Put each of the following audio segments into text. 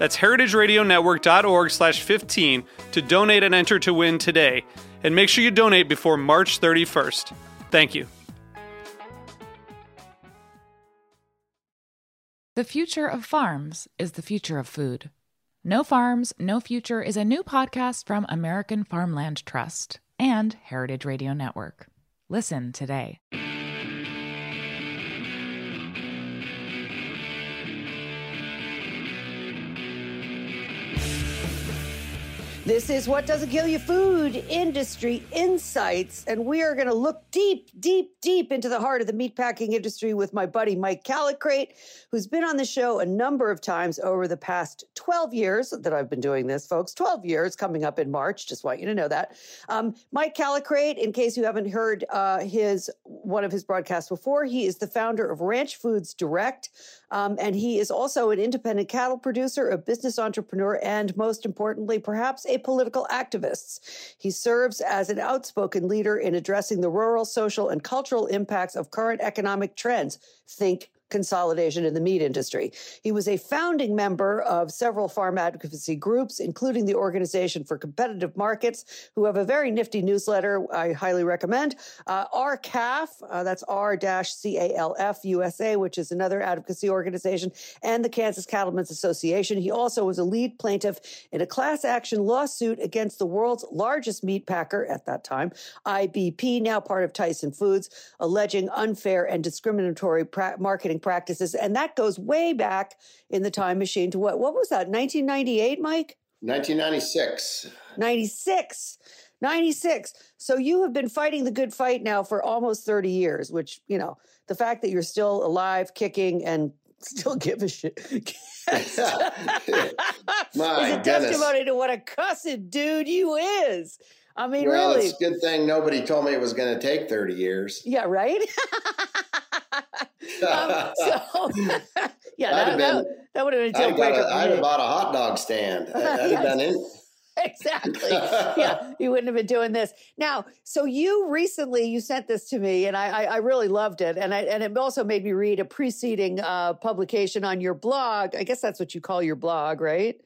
That's heritageradionetwork.org slash 15 to donate and enter to win today. And make sure you donate before March 31st. Thank you. The future of farms is the future of food. No Farms, No Future is a new podcast from American Farmland Trust and Heritage Radio Network. Listen today. This is What Doesn't Kill You Food Industry Insights. And we are going to look deep, deep, deep into the heart of the meatpacking industry with my buddy Mike Callicrate, who's been on the show a number of times over the past 12 years that I've been doing this, folks. 12 years coming up in March. Just want you to know that. Um, Mike Callicrate, in case you haven't heard uh, his one of his broadcasts before, he is the founder of Ranch Foods Direct. Um, and he is also an independent cattle producer, a business entrepreneur, and most importantly, perhaps a political activists. He serves as an outspoken leader in addressing the rural, social, and cultural impacts of current economic trends. Think consolidation in the meat industry. He was a founding member of several farm advocacy groups, including the Organization for Competitive Markets, who have a very nifty newsletter I highly recommend. Uh, R-CALF, uh, that's R-C-A-L-F USA, which is another advocacy organization, and the Kansas Cattlemen's Association. He also was a lead plaintiff in a class action lawsuit against the world's largest meat packer at that time, IBP, now part of Tyson Foods, alleging unfair and discriminatory pra- marketing practices. And that goes way back in the time machine to what, what was that, 1998, Mike? 1996. 96. 96. So you have been fighting the good fight now for almost 30 years, which, you know, the fact that you're still alive, kicking, and still give a shit. My is a testimony to what a cussed dude you is. I mean, well, really. it's a good thing nobody told me it was going to take 30 years. Yeah, right? um, so, yeah, that, been- that, would have been a deal breaker I'd have bought a hot dog stand. I- I'd have Yes. done it. exactly. yeah, you wouldn't have been doing this now. So you recently you sent this to me, and I I, I really loved it, and I and it also made me read a preceding uh, publication on your blog. I guess that's what you call your blog, right?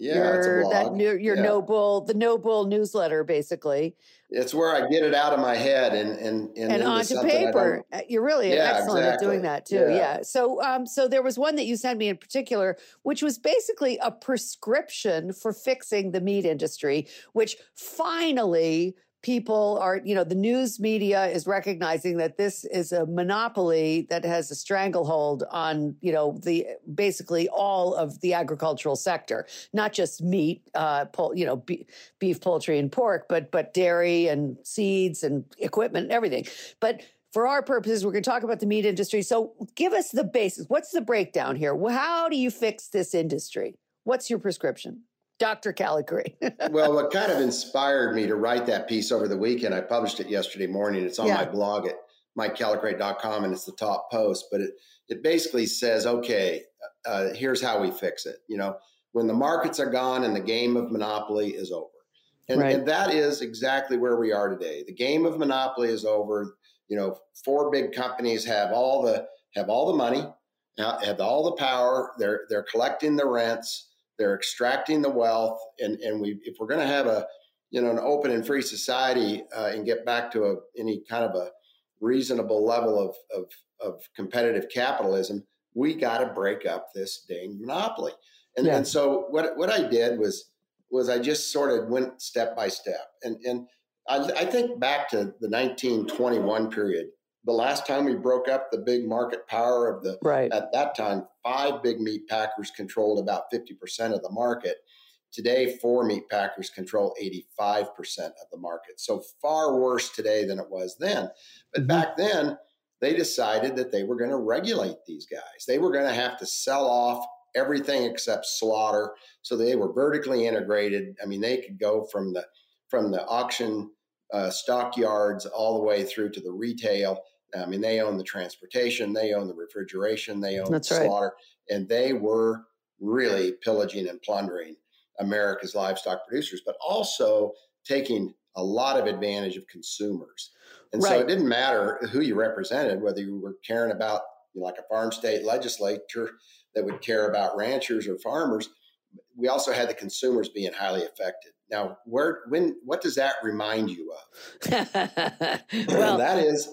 Yeah, your, it's a blog. That new, your Yeah. noble the noble newsletter, basically, It's where I get it out of my head and and and, and onto paper. Uh, You're really Yeah, excellent at doing that too. Yeah. Yeah. So, um, so there was one that you sent me in particular, which was basically a prescription for fixing the meat industry, which finally people are, you know, the news media is recognizing that this is a monopoly that has a stranglehold on, you know, the basically all of the agricultural sector, not just meat, uh, pol- you know, be- beef, poultry, and pork, but but dairy and seeds and equipment and everything. But for our purposes, we're going to talk about the meat industry. So give us the basis. What's the breakdown here? How do you fix this industry? What's your prescription? Dr. Calicree. well, what kind of inspired me to write that piece over the weekend, I published it yesterday morning. It's on Yeah. my blog at mikecallicrate.com and it's the top post, but it, it basically says, okay, uh, here's how we fix it. You know, when the markets are gone and the game of monopoly is over. And, Right. and that is exactly where we are today. The game of monopoly is over. You know, four big companies have all the have all the money, uh, have all the power. They're they're collecting the rents they're extracting the wealth and and we if we're going to have a you know an open and free society uh, and get back to a any kind of a reasonable level of of, of competitive capitalism we got to break up this dang monopoly and Yeah. and so what what i did was was i just sort of went step by step and and I, I think back to the 1921 period. The last time we broke up the big market power of the Right. at that time, five big meat packers controlled about 50% of the market. Today, four meat packers control 85% of the market. So far worse today than it was then. But Mhm. back then, they decided that they were going to regulate these guys. They were going to have to sell off everything except slaughter. So they were vertically integrated. I mean, they could go from the from the auction uh, stockyards all the way through to the retail. I mean, they own the transportation, they own the refrigeration, they own That's the right. slaughter, and they were really pillaging and plundering America's livestock producers, but also taking a lot of advantage of consumers. And so it didn't matter who you represented, whether you were caring about you know, like a farm state legislature that would care about ranchers or farmers. We also had the consumers being highly affected. Now, where, when, what does that remind you of? well, that is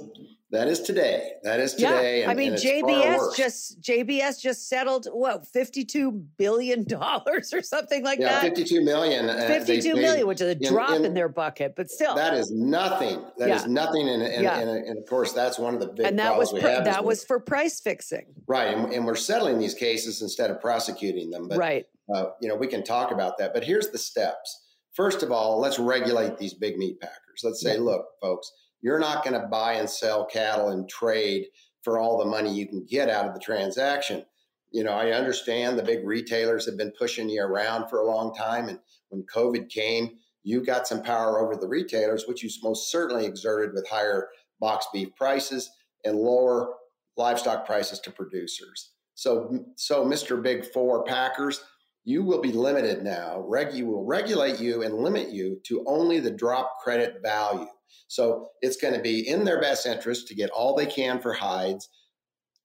that is today. That is today. yeah. and- I mean, JBS just JBS just settled what fifty two billion dollars or something like yeah, that. fifty-two million. uh, Fifty-two they- million, which is a in- drop in, in- their bucket, but still, That is nothing. That is Yeah. nothing, and and, Yeah. and, of course, that's one of the big and that was problems we have. that was for price fixing, right, and, and we're settling these cases instead of prosecuting them. But right? uh, you know, we can talk about that. But here's the steps. First of all, let's regulate these big meat packers. Let's say, Yeah. look, folks, you're not going to buy and sell cattle and trade for all the money you can get out of the transaction. You know, I understand the big retailers have been pushing you around for a long time. And when COVID came, you got some power over the retailers, which you most certainly exerted with higher box beef prices and lower livestock prices to producers. So, so Mr. Big Four Packers, you will be limited now. Reg, you will regulate you and limit you to only the drop credit value. So it's going to be in their best interest to get all they can for hides,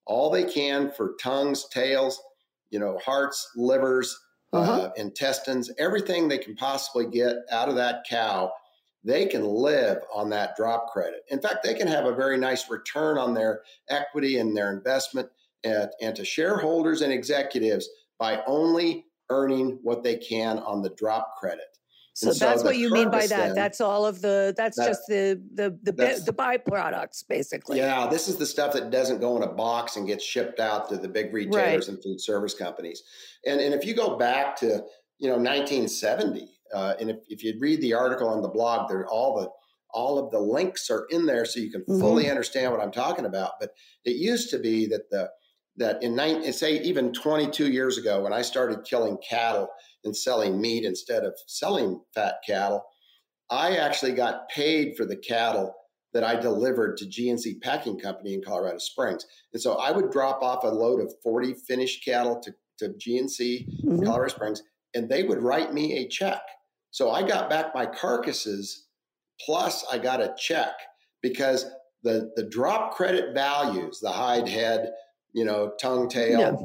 all they can for tongues, tails, you know, hearts, livers, uh Uh-huh. intestines, everything they can possibly get out of that cow. They can live on that drop credit. In fact, they can have a very nice return on their equity and their investment and, and to shareholders and executives by only earning what they can on the drop credit. So so that's what you mean by that. then- that's all of the. That's That- just the the the the byproducts, basically. Yeah, this is the stuff that doesn't go in a box and gets shipped out to the big retailers and food service companies. And and if you go back to you know 1970, uh, and if, if you read the article on the blog, there all the all of the links are in there so you can Mhm. fully understand what I'm talking about. But it used to be that the that in nine, say even 22 years ago when I started killing cattle and selling meat instead of selling fat cattle, I actually got paid for the cattle that I delivered to G&C Packing Company in Colorado Springs. And so I would drop off a load of 40 finished cattle to, to G&C in Mhm. Colorado Springs, and they would write me a check. So I got back my carcasses, plus I got a check because the, the drop credit values, the hide head, you know, tongue, tail, Yeah.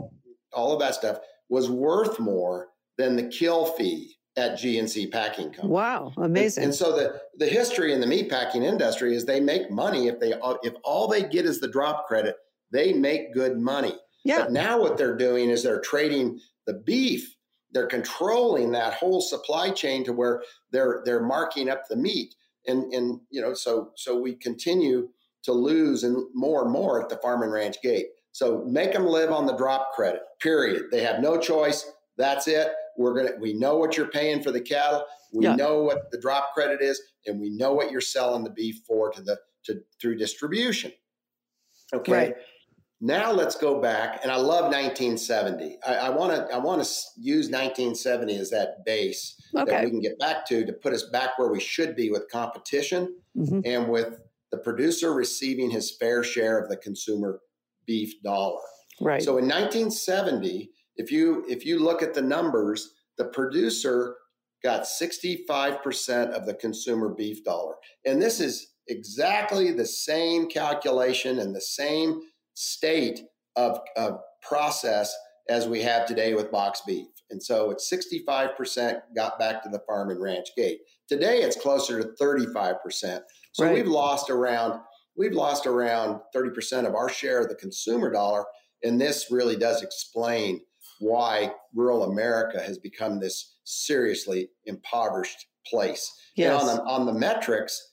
all of that stuff was worth more than the kill fee at G&C Packing Company. Wow, amazing. And, so the the history in the meat packing industry is they make money if they if all they get is the drop credit, they make good money. yeah, But now what they're doing is they're trading the beef. They're controlling that whole supply chain to where they're they're marking up the meat. And and you know so so we continue to lose and more and more at the farm and ranch gate. So make them live on the drop credit. Period. They have no choice. That's it. We're gonna. We know what you're paying for the cattle. We Yeah. know what the drop credit is, and we know what you're selling the beef for to the to through distribution. Okay. Right. Now let's go back, and I love 1970. I want to I want to use 1970 as that base that we can get back to to put us back where we should be with competition Mhm. and with the producer receiving his fair share of the consumer beef dollar. Right. So in 1970, if you if you look at the numbers, the producer got 65% of the consumer beef dollar. And this is exactly the same calculation and the same state of, of process as we have today with box beef. And so it's 65% got back to the farm and ranch gate. Today it's closer to 35%. So Right. we've lost around we've lost around 30% of our share of the consumer dollar and this really does explain why rural America has become this seriously impoverished place. And on the, on the metrics,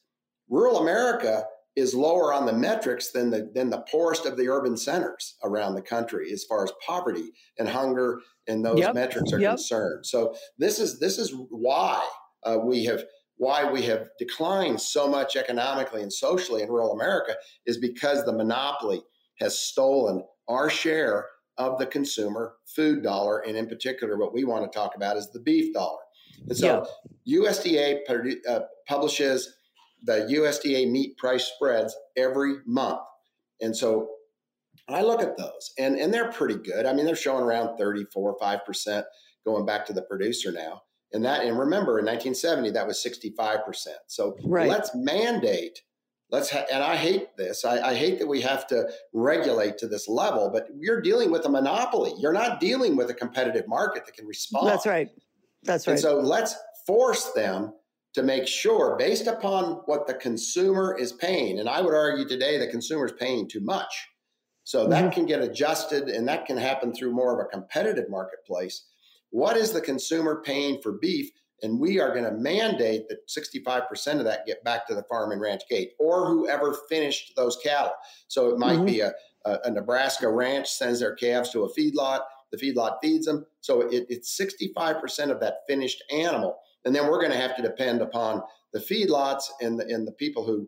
rural America is lower on the metrics than the than the poorest of the urban centers around the country as far as poverty and hunger and those yep. metrics are yep. concerned. So this is this is why uh, we have why we have declined so much economically and socially in rural America is because the monopoly has stolen our share of the consumer food dollar, and in particular, what we want to talk about is the beef dollar. And so, yeah. USDA uh, publishes the USDA meat price spreads every month, and so I look at those, and and they're pretty good. I mean, they're showing around 34, five percent going back to the producer now. And that, and remember, in 1970, that was 65%. So right. let's mandate let's ha- and i hate this I, I, hate that we have to regulate to this level but you're dealing with a monopoly you're not dealing with a competitive market that can respond that's right that's right and so let's force them to make sure based upon what the consumer is paying and i would argue today the consumer is paying too much so that mm-hmm. can get adjusted and that can happen through more of a competitive marketplace what is the consumer paying for beef and we are going to mandate that 65% of that get back to the farm and ranch gate or whoever finished those cattle. So it might mm-hmm. be a, a, a, Nebraska ranch sends their calves to a feedlot, the feedlot feeds them. So it, it's 65% of that finished animal. And then we're going to have to depend upon the feedlots and the, and the people who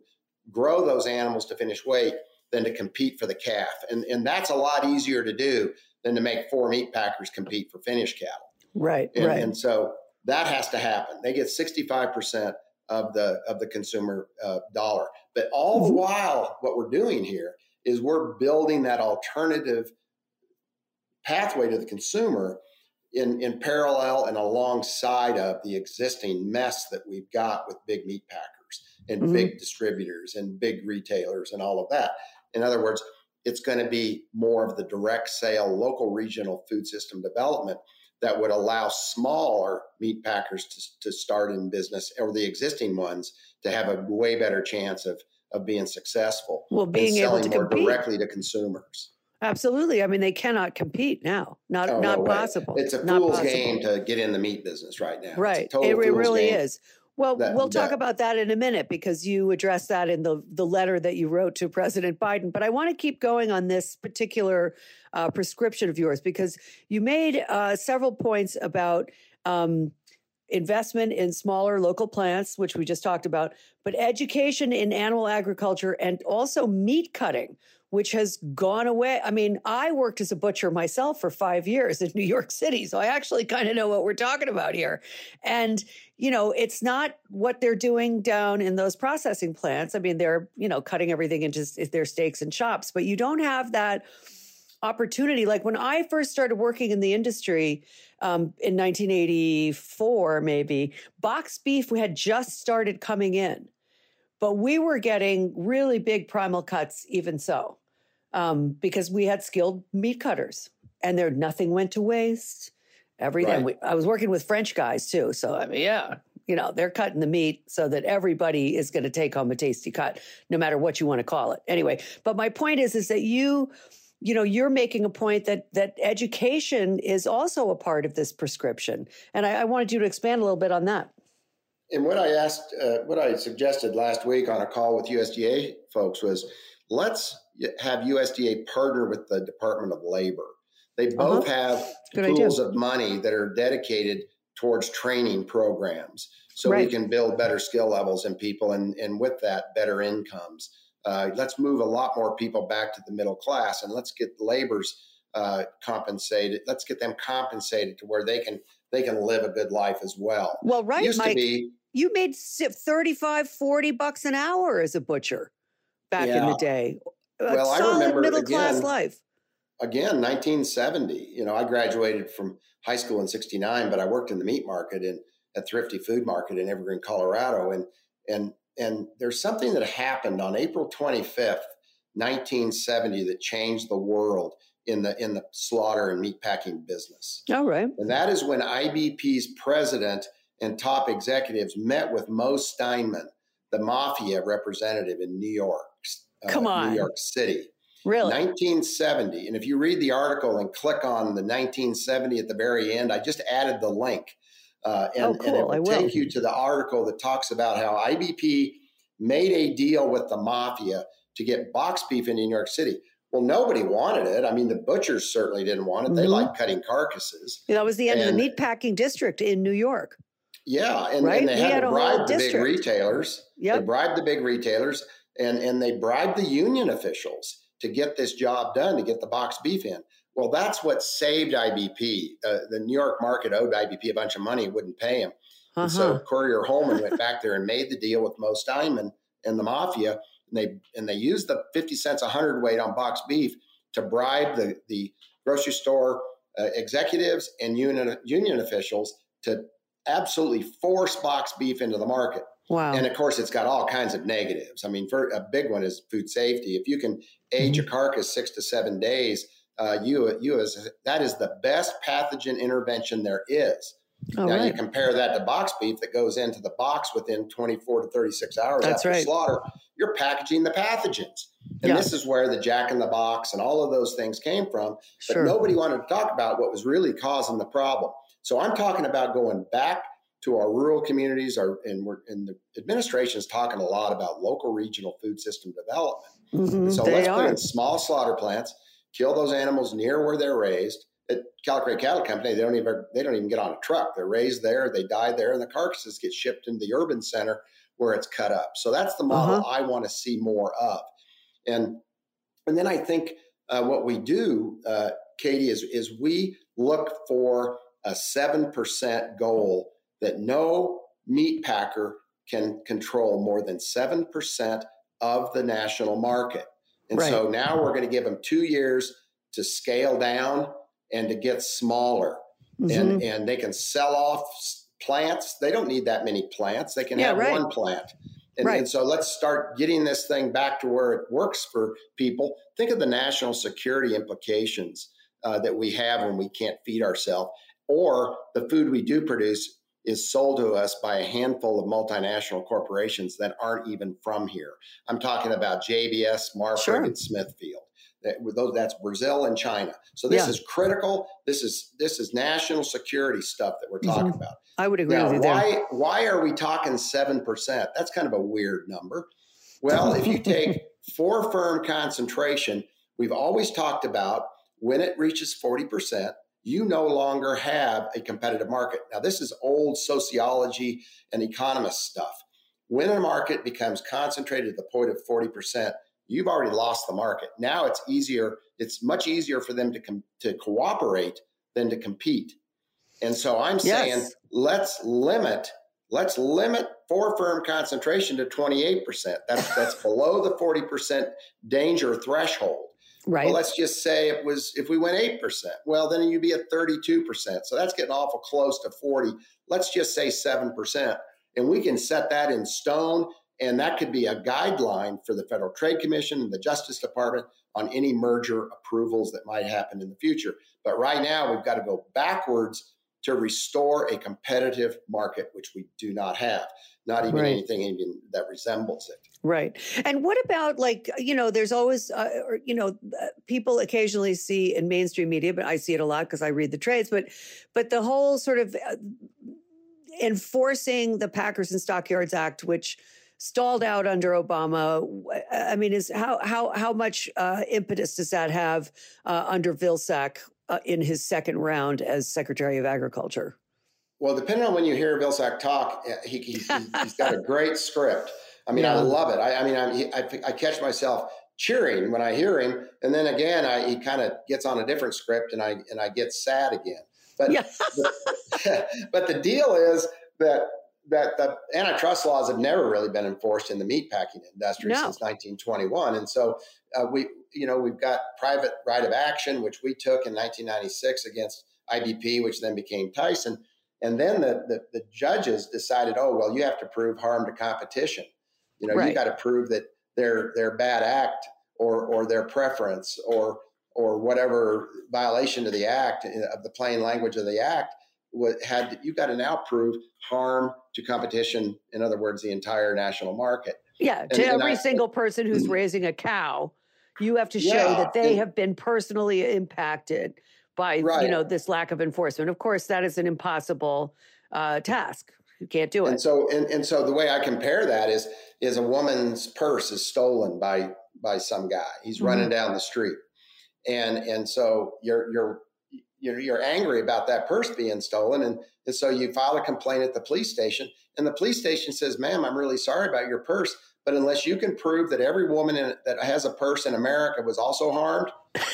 grow those animals to finish weight than to compete for the calf. And, and that's a lot easier to do than to make four meat packers compete for finished cattle. Right, and, right. And so that has to happen. They get 65% of the of the consumer uh, dollar. But all the mm-hmm. while, what we're doing here is we're building that alternative pathway to the consumer in, in parallel and alongside of the existing mess that we've got with big meat packers and mm-hmm. big distributors and big retailers and all of that. In other words, it's going to be more of the direct sale, local regional food system development that would allow smaller meat packers to, to start in business or the existing ones to have a way better chance of of being successful. Well, being able to more compete directly to consumers. Absolutely. I mean, they cannot compete now. Not oh, not no possible. It's a fool's game to get in the meat business right now. Right. It, it really game. is. Well, that, we'll talk that, about that in a minute because you addressed that in the the letter that you wrote to President Biden. But I want to keep going on this particular uh, prescription of yours because you made uh, several points about um, investment in smaller local plants, which we just talked about, but education in animal agriculture and also meat cutting, which has gone away. I mean, I worked as a butcher myself for five years in New York City, so I actually kind of know what we're talking about here. And you know, it's not what they're doing down in those processing plants. I mean, they're you know cutting everything into their steaks and chops, but you don't have that opportunity. Like when I first started working in the industry um, in 1984, maybe box beef we had just started coming in but we were getting really big primal cuts even so um, because we had skilled meat cutters and there nothing went to waste everything right. we, i was working with french guys too so i mean yeah you know they're cutting the meat so that everybody is going to take home a tasty cut no matter what you want to call it anyway but my point is is that you you know you're making a point that that education is also a part of this prescription and I, I wanted you to expand a little bit on that and what I asked, uh, what I suggested last week on a call with USDA folks was, let's have USDA partner with the Department of Labor. They both uh-huh. have Good pools idea. of money that are dedicated towards training programs, so right. we can build better skill levels in people, and and with that, better incomes. Uh, let's move a lot more people back to the middle class, and let's get labor's uh, compensated. Let's get them compensated to where they can they can live a good life as well. Well, right, Used Mike. To be, you made 35, 40 bucks an hour as a butcher back yeah. in the day. A well, I remember middle class life. Again, 1970. You know, I graduated from high school in 69, but I worked in the meat market and at Thrifty Food Market in Evergreen, Colorado. And and and there's something that happened on April 25th, 1970 that changed the world in the in the slaughter and meat packing business. All right. And that is when IBP's president and top executives met with Moe Steinman, the mafia representative in New York. Uh, Come on. New York City. Really? 1970. And if you read the article and click on the 1970 at the very end, I just added the link. Uh, and, oh, cool. and it will, will take you to the article that talks about how IBP made a deal with the mafia to get box beef into New York City. Well, nobody wanted it. I mean, the butchers certainly didn't want it. They mm-hmm. like cutting carcasses. Yeah, that was the end and, of the meatpacking district in New York. Yeah, and, right? and they had, had to bribe the big retailers. Yep. They bribed the big retailers, and and they bribed the union officials to get this job done to get the box beef in. Well, that's what saved IBP. Uh, the New York market owed IBP a bunch of money, wouldn't pay him. Uh-huh. And so uh-huh. Holman went back there and made the deal with Moe Steinman and the mafia, and they and they used the fifty cents a hundredweight on box beef to bribe the the grocery store uh, executives and union union officials to absolutely force box beef into the market. Wow. And of course, it's got all kinds of negatives. I mean, for a big one is food safety. If you can age mm-hmm. a carcass six to seven days, uh, you you as that is the best pathogen intervention there is. now right. you compare that to box beef that goes into the box within 24 to 36 hours That's after right. slaughter. You're packaging the pathogens. And yeah. this is where the jack in the box and all of those things came from. But sure. nobody wanted to talk about what was really causing the problem. So I'm talking about going back to our rural communities. Our and we're and the administration is talking a lot about local regional food system development. Mm-hmm, so let's are. put in small slaughter plants, kill those animals near where they're raised. At Callicrate Cattle Company, they don't even they don't even get on a truck. They're raised there, they die there, and the carcasses get shipped into the urban center where it's cut up. So that's the model uh-huh. I want to see more of. And and then I think uh, what we do, uh, Katie, is is we look for a 7% goal that no meat packer can control more than 7% of the national market. And right. so now we're going to give them two years to scale down and to get smaller. Mm-hmm. And, and they can sell off plants. They don't need that many plants. They can yeah, have right. one plant. And, right. and, so let's start getting this thing back to where it works for people. Think of the national security implications uh, that we have when we can't feed ourselves or the food we do produce is sold to us by a handful of multinational corporations that aren't even from here. I'm talking about JBS, Marfrig, sure. and Smithfield. That, that's Brazil and China. So this yeah. is critical. This is this is national security stuff that we're talking mm-hmm. about. I would agree now, with you why, there. Why are we talking seven percent? That's kind of a weird number. Well, if you take four firm concentration, we've always talked about when it reaches forty percent you no longer have a competitive market. Now, this is old sociology and economist stuff. When a market becomes concentrated to the point of 40%, you've already lost the market. Now it's easier, it's much easier for them to, com- to cooperate than to compete. And so I'm saying yes. let's limit let's limit four firm concentration to 28%. That's that's below the 40% danger threshold. Right. Well, let's just say it was if we went 8%. Well, then you'd be at 32%. So that's getting awful close to 40. Let's just say 7%. And we can set that in stone. And that could be a guideline for the Federal Trade Commission and the Justice Department on any merger approvals that might happen in the future. But right now, we've got to go backwards to restore a competitive market, which we do not have, not even right. anything even that resembles it. Right. And what about like, you know, there's always, uh, or, you know, uh, people occasionally see in mainstream media, but I see it a lot because I read the trades, but, but the whole sort of uh, enforcing the Packers and Stockyards Act, which, stalled out under Obama. I mean, is how how how much uh, impetus does that have uh, under Vilsack uh, in his second round as Secretary of Agriculture? Well, depending on when you hear Vilsack talk, he, he's, he's got a great script. I mean, yeah. I love it. I, I mean, I, I, catch myself cheering when I hear him, and then again, I, he kind of gets on a different script, and I and I get sad again. But yeah. but, but the deal is that that the antitrust laws have never really been enforced in the meatpacking industry no. since 1921, and so uh, we, you know, we've got private right of action, which we took in 1996 against IBP, which then became Tyson. And then the, the, the judges decided, oh, well, you have to prove harm to competition. You know, right. you got to prove that their their bad act or or their preference or or whatever violation of the act eh, of the plain language of the act had you got to now prove harm to competition. In other words, the entire national market. Yeah, and, to and every I, single person who's mm. raising a cow, you have to show yeah, that they and, have been personally impacted by right. you know this lack of enforcement. Of course, that is an impossible uh, task. You can't do it. And so, and, and so the way I compare that is, is a woman's purse is stolen by, by some guy. He's mm-hmm. running down the street. And, and so you're, you're, you're, you're angry about that purse being stolen. And, and so you file a complaint at the police station and the police station says, ma'am, I'm really sorry about your purse. But unless you can prove that every woman in, that has a purse in America was also harmed,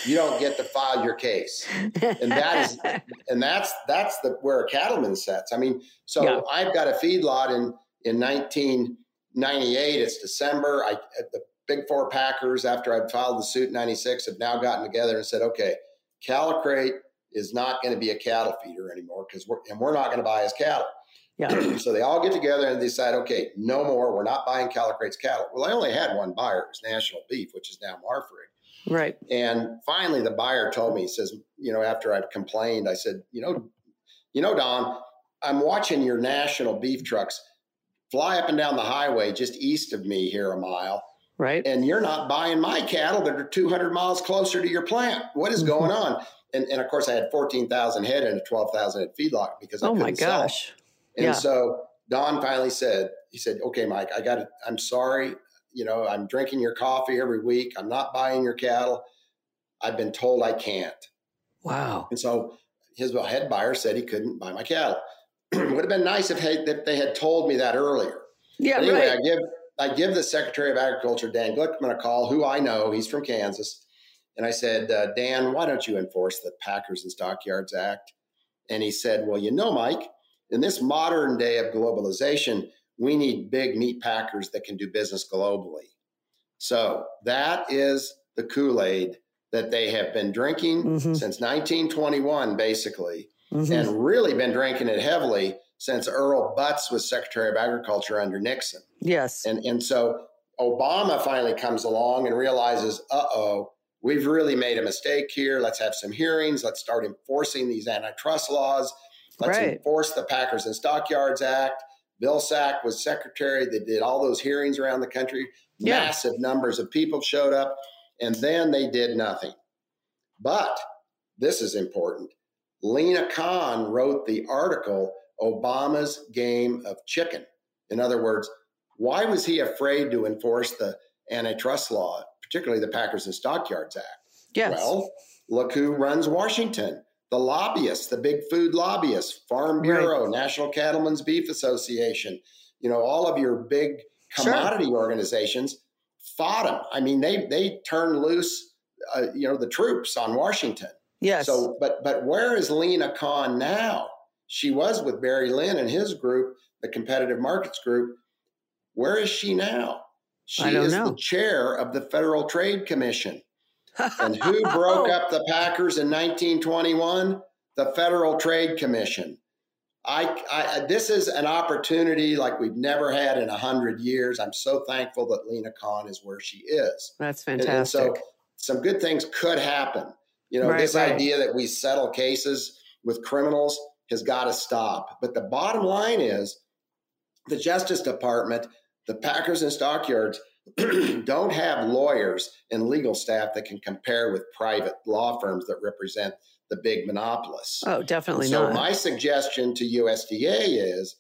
you don't get to file your case. And that is, and that's that's the where a cattleman sets. I mean, so yeah. I've got a feedlot in in 1998. It's December. I the big four packers after I'd filed the suit in 96 have now gotten together and said, okay, Callicrate is not going to be a cattle feeder anymore because we're and we're not going to buy his cattle. Yeah. so they all get together and decide, okay, no more. We're not buying Calicrate's cattle. Well, I only had one buyer. It was National Beef, which is now Marfrig. Right. And finally, the buyer told me, he says, you know, after I've complained, I said, you know, you know, Don, I'm watching your National Beef trucks fly up and down the highway just east of me here a mile. Right. And you're not buying my cattle that are 200 miles closer to your plant. What is mm-hmm. going on? And, and of course, I had 14,000 head and a 12,000 head feedlot because I oh my gosh. Sell. And yeah. so Don finally said, he said, okay, Mike, I got it. I'm sorry. You know, I'm drinking your coffee every week. I'm not buying your cattle. I've been told I can't. Wow. And so his head buyer said he couldn't buy my cattle. Would have been nice if, if they had told me that earlier. Yeah, but anyway, right. I give I give the Secretary of Agriculture, Dan Glickman, a call, who I know. He's from Kansas. And I said, uh, Dan, why don't you enforce the Packers and Stockyards Act? And he said, Well, you know, Mike, in this modern day of globalization, we need big meat packers that can do business globally. So that is the Kool Aid that they have been drinking mm-hmm. since 1921, basically, mm-hmm. and really been drinking it heavily since Earl Butz was Secretary of Agriculture under Nixon. Yes. And, and so Obama finally comes along and realizes, uh oh, we've really made a mistake here. Let's have some hearings. Let's start enforcing these antitrust laws. Let's right. enforce the Packers and Stockyards Act. Vilsack was secretary. They did all those hearings around the country. Yeah. Massive numbers of people showed up, and then they did nothing. But this is important. Lina Khan wrote the article, Obama's Game of Chicken. In other words, why was he afraid to enforce the antitrust law, particularly the Packers and Stockyards Act? Yes. Well, look who runs Washington the lobbyists, the big food lobbyists, Farm Bureau, right. National Cattlemen's Beef Association, you know, all of your big commodity sure. organizations fought them. I mean, they they turned loose, uh, you know, the troops on Washington. Yes. So, but but where is Lina Khan now? She was with Barry Lynn and his group, the Competitive Markets Group. Where is she now? She is know. the chair of the Federal Trade Commission and who broke oh. up the Packers in 1921? The Federal Trade Commission. I, I, this is an opportunity like we've never had in a hundred years. I'm so thankful that Lina Khan is where she is. That's fantastic. And, and so some good things could happen. You know, right, this right. idea that we settle cases with criminals has got to stop. But the bottom line is the Justice Department, the Packers and Stockyards don't have lawyers and legal staff that can compare with private law firms that represent the big monopolists. Oh, definitely so not. So my suggestion to USDA is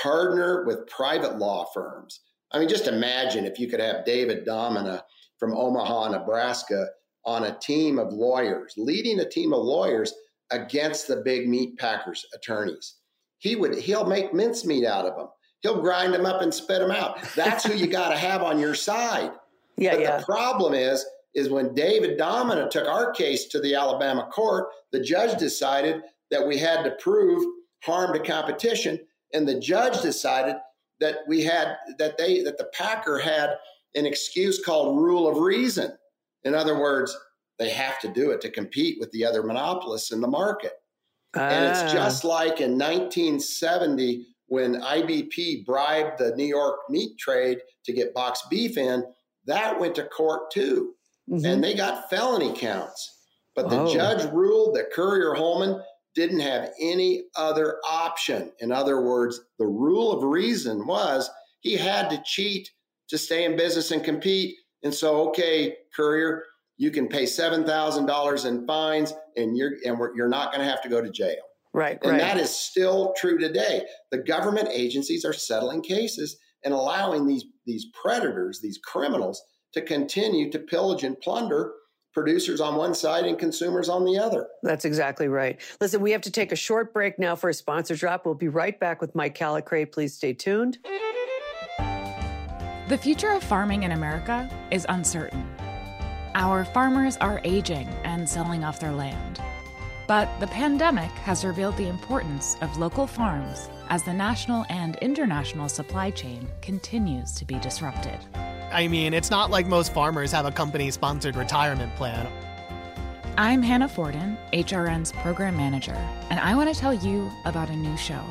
partner with private law firms. I mean, just imagine if you could have David Domina from Omaha, Nebraska, on a team of lawyers, leading a team of lawyers against the big meat packers attorneys. He would he'll make mincemeat out of them. He'll grind them up and spit them out. That's who you got to have on your side. Yeah, but yeah. the problem is, is when David Domina took our case to the Alabama court, the judge decided that we had to prove harm to competition, and the judge decided that we had that they that the Packer had an excuse called rule of reason. In other words, they have to do it to compete with the other monopolists in the market. And it's ah. just like in 1970 when IBP bribed the New York meat trade to get box beef in, that went to court too. Mm-hmm. And they got felony counts. But the oh. judge ruled that Currier Holman didn't have any other option. In other words, the rule of reason was he had to cheat to stay in business and compete. And so, okay, Currier, you can pay seven thousand dollars in fines, and you're and you're not going to have to go to jail. Right. And right. that is still true today. The government agencies are settling cases and allowing these, these predators, these criminals, to continue to pillage and plunder producers on one side and consumers on the other. That's exactly right. Listen, we have to take a short break now for a sponsor drop. We'll be right back with Mike Callicrate. Please stay tuned. The future of farming in America is uncertain. Our farmers are aging and selling off their land. But the pandemic has revealed the importance of local farms as the national and international supply chain continues to be disrupted. I mean, it's not like most farmers have a company sponsored retirement plan. I'm Hannah Forden, HRN's program manager, and I want to tell you about a new show.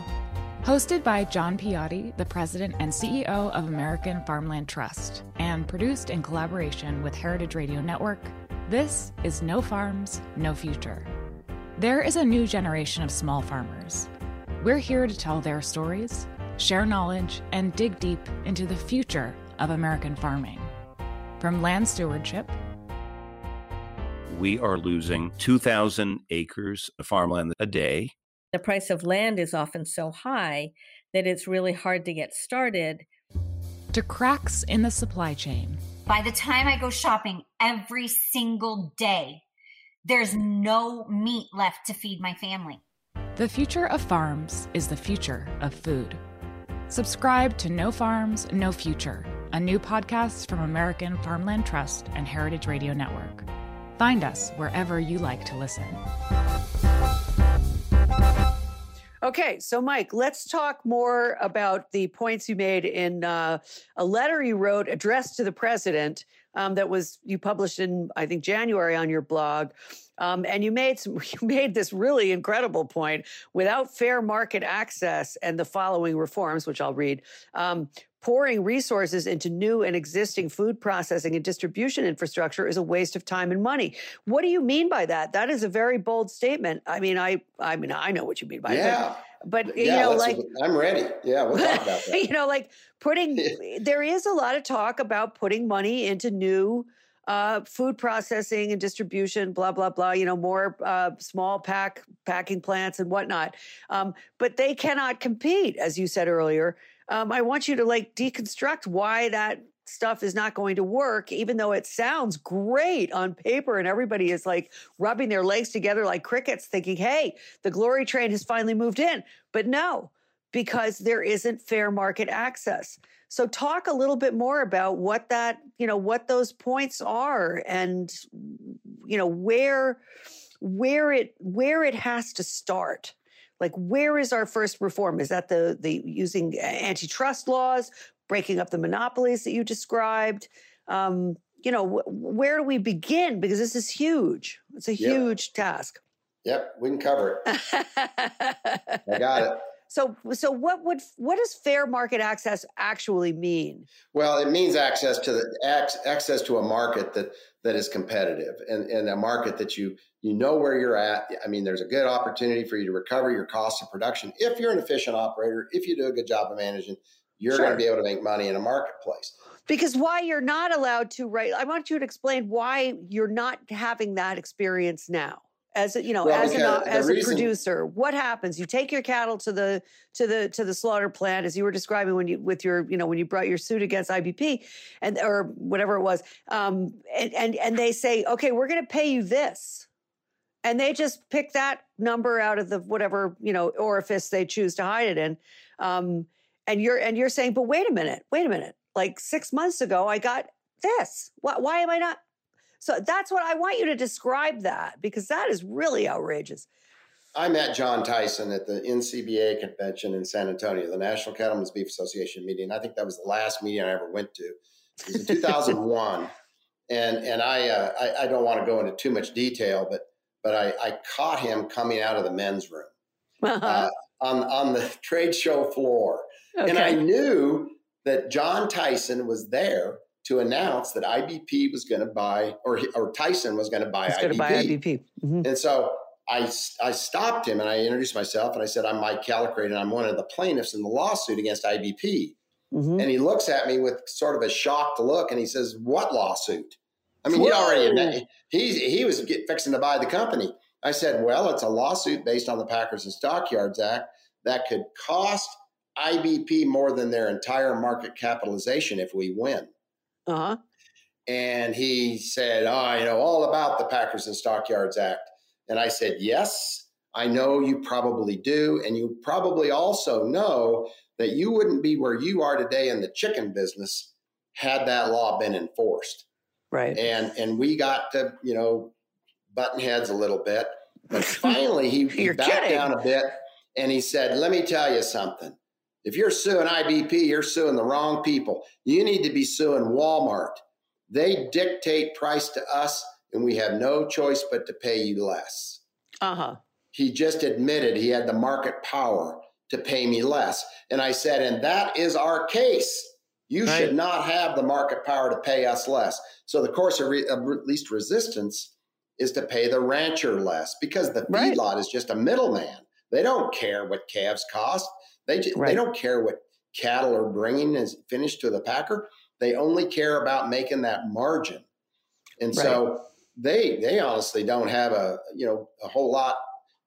Hosted by John Piotti, the president and CEO of American Farmland Trust, and produced in collaboration with Heritage Radio Network, this is No Farms, No Future. There is a new generation of small farmers. We're here to tell their stories, share knowledge, and dig deep into the future of American farming. From land stewardship, we are losing 2,000 acres of farmland a day. The price of land is often so high that it's really hard to get started. To cracks in the supply chain. By the time I go shopping every single day, there's no meat left to feed my family. The future of farms is the future of food. Subscribe to No Farms, No Future, a new podcast from American Farmland Trust and Heritage Radio Network. Find us wherever you like to listen. Okay, so Mike, let's talk more about the points you made in uh, a letter you wrote addressed to the president um, that was you published in I think January on your blog, um, and you made some you made this really incredible point. Without fair market access and the following reforms, which I'll read. Um, pouring resources into new and existing food processing and distribution infrastructure is a waste of time and money. What do you mean by that? That is a very bold statement. I mean, I I mean, I know what you mean by yeah. that. But you yeah, know, like I'm ready. Yeah, we'll talk about that. you know, like putting there is a lot of talk about putting money into new uh, food processing and distribution, blah blah blah. You know, more uh, small pack packing plants and whatnot. Um, but they cannot compete, as you said earlier. Um, I want you to like deconstruct why that stuff is not going to work, even though it sounds great on paper and everybody is like rubbing their legs together like crickets, thinking, hey, the glory train has finally moved in. But no, because there isn't fair market access. So talk a little bit more about what that, you know, what those points are and you know, where where it where it has to start like where is our first reform is that the the using antitrust laws breaking up the monopolies that you described um, you know wh- where do we begin because this is huge it's a Yep. huge task Yep, we can cover it. I got it. so so what would what does fair market access actually mean Well, it means access to the access to a market that that is competitive and, and a market that you you know where you're at. I mean, there's a good opportunity for you to recover your cost of production if you're an efficient operator. If you do a good job of managing, you're Sure. going to be able to make money in a marketplace. because why you're not allowed to write i want you to explain why you're not having that experience now as a, you know Well, as an as a reason- producer what happens you take your cattle to the to the to the slaughter plant as you were describing when you with your you know when you brought your suit against IBP and or whatever it was um and and, and they say okay we're going to pay you this and they just pick that number out of the whatever you know orifice they choose to hide it in um and you're and you're saying but wait a minute wait a minute. Like six months ago i got this. Why, why am i not? So that's what i want you to describe that because that is really outrageous. I met John Tyson at the NCBA convention in San Antonio, the National Cattlemen's Beef Association meeting. I think that was the last meeting I ever went to. It was in 2001, and and I, uh, I I don't want to go into too much detail, but but I, I caught him coming out of the men's room uh, on on the trade show floor, and I knew that John Tyson was there to announce that IBP was going to buy, or or Tyson was going to buy IBP. buy IBP. Mhm. And so I, I stopped him and I introduced myself and I said, I'm Mike Callicrate and I'm one of the plaintiffs in the lawsuit against IBP. Mhm. And he looks at me with sort of a shocked look and he says, What lawsuit? I mean, he already, he, he was get, fixing to buy the company. I said, well, it's a lawsuit based on the Packers and Stockyards Act that could cost IBP more than their entire market capitalization if we win. Uh huh. And he said, Oh, I know all about the Packers and Stockyards Act. And I said, Yes, I know you probably do. And you probably also know that you wouldn't be where you are today in the chicken business had that law been enforced. Right. And and we got to, you know, button heads a little bit. But finally he, he backed kidding. down a bit and he said, Let me tell you something. If you're suing IBP, you're suing the wrong people. You need to be suing Walmart. They dictate price to us, and we have no choice but to pay you less. Uh huh. He just admitted he had the market power to pay me less. And I said, and that is our case. You Right. should not have the market power to pay us less. So the course of, re- of least resistance is to pay the rancher less because the Right. feedlot is just a middleman. They don't care what calves cost. They ju- Right. they don't care what cattle are bringing as finished to the packer. They only care about making that margin. And so they they honestly don't have a you know a whole lot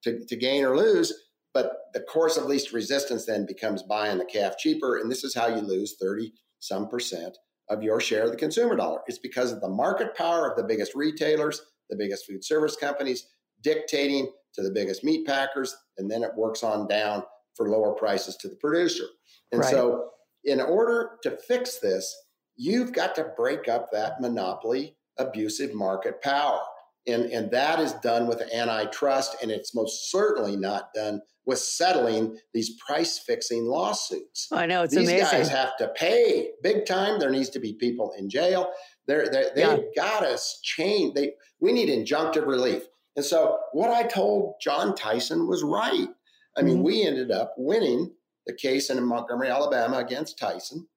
to, to gain or lose. But the course of least resistance then becomes buying the calf cheaper, and this is how you lose thirty some percent of your share of the consumer dollar. It's because of the market power of the biggest retailers, the biggest food service companies dictating to the biggest meat packers, and then it works on down for lower prices to the producer. And Right. so, in order to fix this, you've got to break up that monopoly abusive market power. And, and that is done with antitrust, and it's most certainly not done with settling these price fixing lawsuits. I know it's These amazing. guys have to pay big time. There needs to be people in jail. They're, they're, they've Yeah. got us chained. They, we need injunctive relief. And so, what I told John Tyson was right. I mean, Mhm. we ended up winning the case in Montgomery, Alabama against Tyson,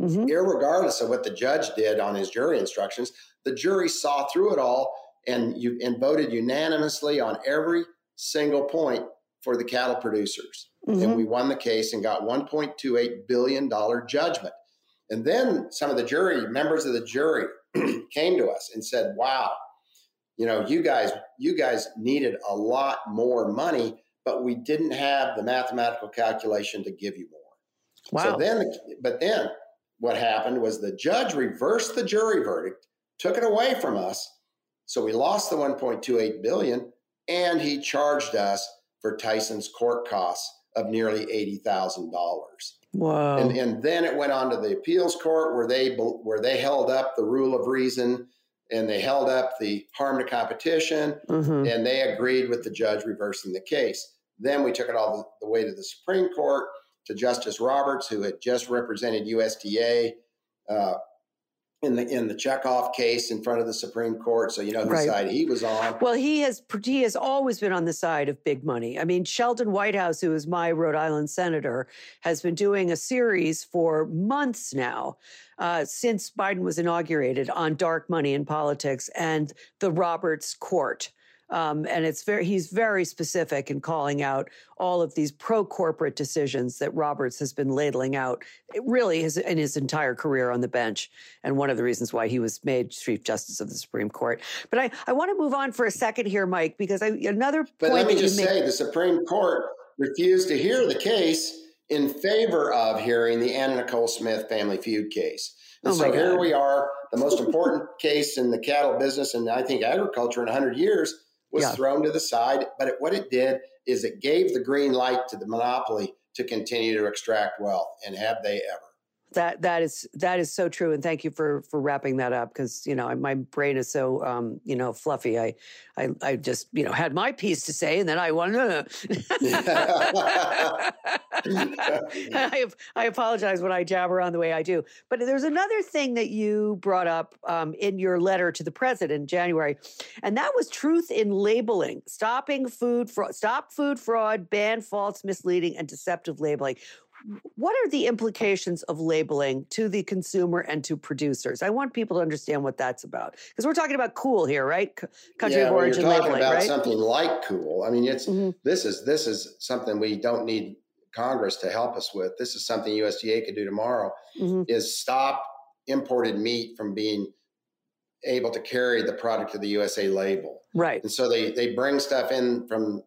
Mhm. irregardless of what the judge did on his jury instructions. The jury saw through it all and you and voted unanimously on every single point for the cattle producers. Mhm. And we won the case and got 1.28 billion dollar judgment. And then some of the jury members of the jury came to us and said, "Wow, you know, you guys you guys needed a lot more money, but we didn't have the mathematical calculation to give you more." Wow. So then, but then what happened was the judge reversed the jury verdict, took it away from us. So we lost the 1.28 billion, and he charged us for Tyson's court costs of nearly eighty thousand dollars. Whoa. And, and then it went on to the appeals court where they where they held up the rule of reason and they held up the harm to competition Mhm. and they agreed with the judge reversing the case. Then we took it all the, the way to the Supreme Court to Justice Roberts, who had just represented USDA uh, in the in the Chekhov case in front of the Supreme Court. So you know whose Right. side he was on. Well, he has he has always been on the side of big money. I mean, Sheldon Whitehouse, who is my Rhode Island senator, has been doing a series for months now, uh, since Biden was inaugurated, on dark money in politics and the Roberts Court. Um, and it's very he's very specific in calling out all of these pro corporate decisions that Roberts has been ladling out it really his, in his entire career on the bench, and one of the reasons why he was made Chief Justice of the Supreme Court. But I, I want to move on for a second here, Mike, because I, another But let me just say the Supreme Court refused to hear the case in favor of hearing the Anna Nicole Smith family feud case. And Oh so my here we are, the most important case in the cattle business and I think agriculture in 100 years was Yeah. thrown to the side. But it, what it did is it gave the green light to the monopoly to continue to extract wealth. And have they ever? That that is that is so true, and thank you for for wrapping that up because you know my brain is so um, you know fluffy. I, I I just you know had my piece to say, and then I wanted to. I I apologize when I jabber on the way I do, but there's another thing that you brought up um, in your letter to the president in January, and that was truth in labeling, stopping food fraud, stop food fraud, ban false, misleading, and deceptive labeling what are the implications of labeling to the consumer and to producers? I want people to understand what that's about because we're talking about cool here, right? C- country yeah, of origin you're talking labeling, about right? something like cool. I mean, it's Mhm. this is this is something we don't need Congress to help us with. This is something USDA could do tomorrow. Mhm. Is stop imported meat from being able to carry the product of the USA label. Right. And so they they bring stuff in from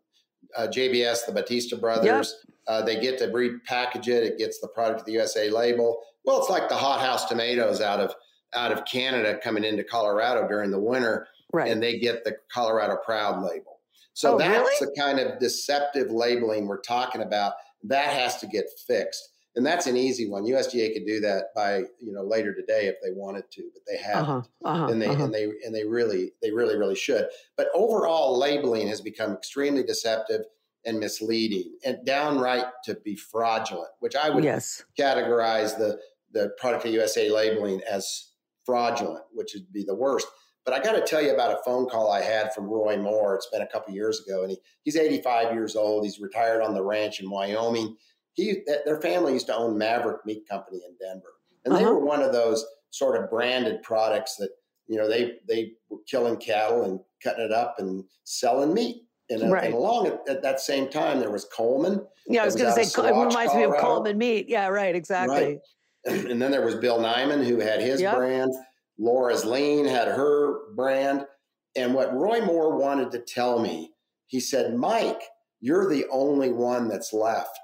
uh, JBS, the Batista brothers. Yep. Uh, they get to repackage it. It gets the product of the USA label. Well, it's like the hothouse tomatoes out of out of Canada coming into Colorado during the winter, right. and they get the Colorado Proud label. So oh, that's really? the kind of deceptive labeling we're talking about. That has to get fixed and that's an easy one. USDA could do that by you know later today if they wanted to, but they haven't, uh-huh, uh-huh, and they uh-huh. and they and they really they really really should. But overall, labeling has become extremely deceptive and misleading, and downright to be fraudulent, which I would yes. categorize the the product of USA labeling as fraudulent, which would be the worst. But I got to tell you about a phone call I had from Roy Moore. It's been a couple years ago, and he, he's 85 years old. He's retired on the ranch in Wyoming he their family used to own Maverick Meat Company in Denver, and they uh-huh. were one of those sort of branded products that you know they they were killing cattle and cutting it up and selling meat. And, uh, right. and along at, at, that same time, there was Coleman. Yeah, I was, was going to say it reminds Colorado. me of Coleman Meat. Yeah, right, exactly. Right. And then there was Bill Niman who had his yep. brand. Laura's Lean had her brand. And what Roy Moore wanted to tell me, he said, Mike, you're the only one that's left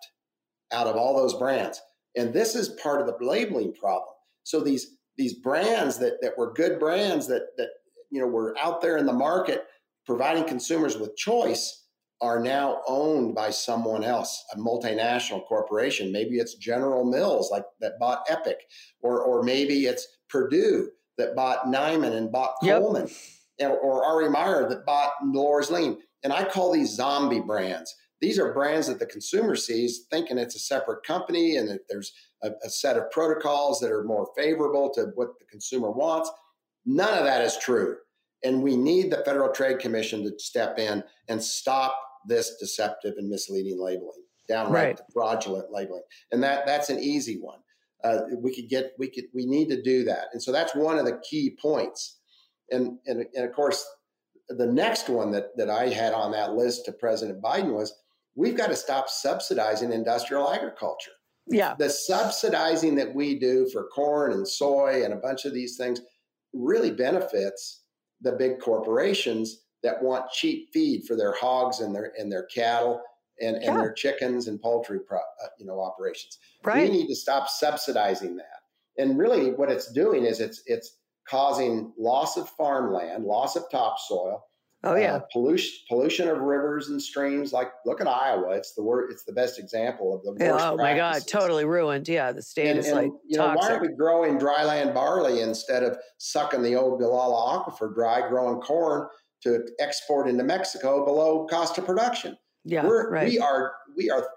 out of all those brands. And this is part of the labeling problem. So these these brands that that were good brands that that you know were out there in the market providing consumers with choice are now owned by someone else, a multinational corporation. Maybe it's General Mills, like that bought Epic, or or maybe it's Perdue that bought Niman and bought yep. Coleman, or, or R.E. Meyer that bought Laura's Lean. And I call these zombie brands these are brands that the consumer sees thinking it's a separate company and that there's a, a, set of protocols that are more favorable to what the consumer wants. None of that is true. And we need the Federal Trade Commission to step in and stop this deceptive and misleading labeling, downright right. fraudulent labeling. And that that's an easy one. Uh, we could get we could we need to do that. And so that's one of the key points. And and, and of course the next one that, that I had on that list to President Biden was we've got to stop subsidizing industrial agriculture. Yeah. The subsidizing that we do for corn and soy and a bunch of these things really benefits the big corporations that want cheap feed for their hogs and their and their cattle and, and their chickens and poultry pro, uh, you know operations. Right. We need to stop subsidizing that. And really what it's doing is it's it's causing loss of farmland, loss of topsoil, Oh yeah, uh, pollution pollution of rivers and streams. Like look at Iowa; it's the word. It's the best example of the worst. Yeah, oh my God, totally ruined. Yeah, the state and, is and, like you know why are we growing dryland barley instead of sucking the old Ogallala aquifer dry, growing corn to export into Mexico below cost of production? Yeah, We're, right. we are we are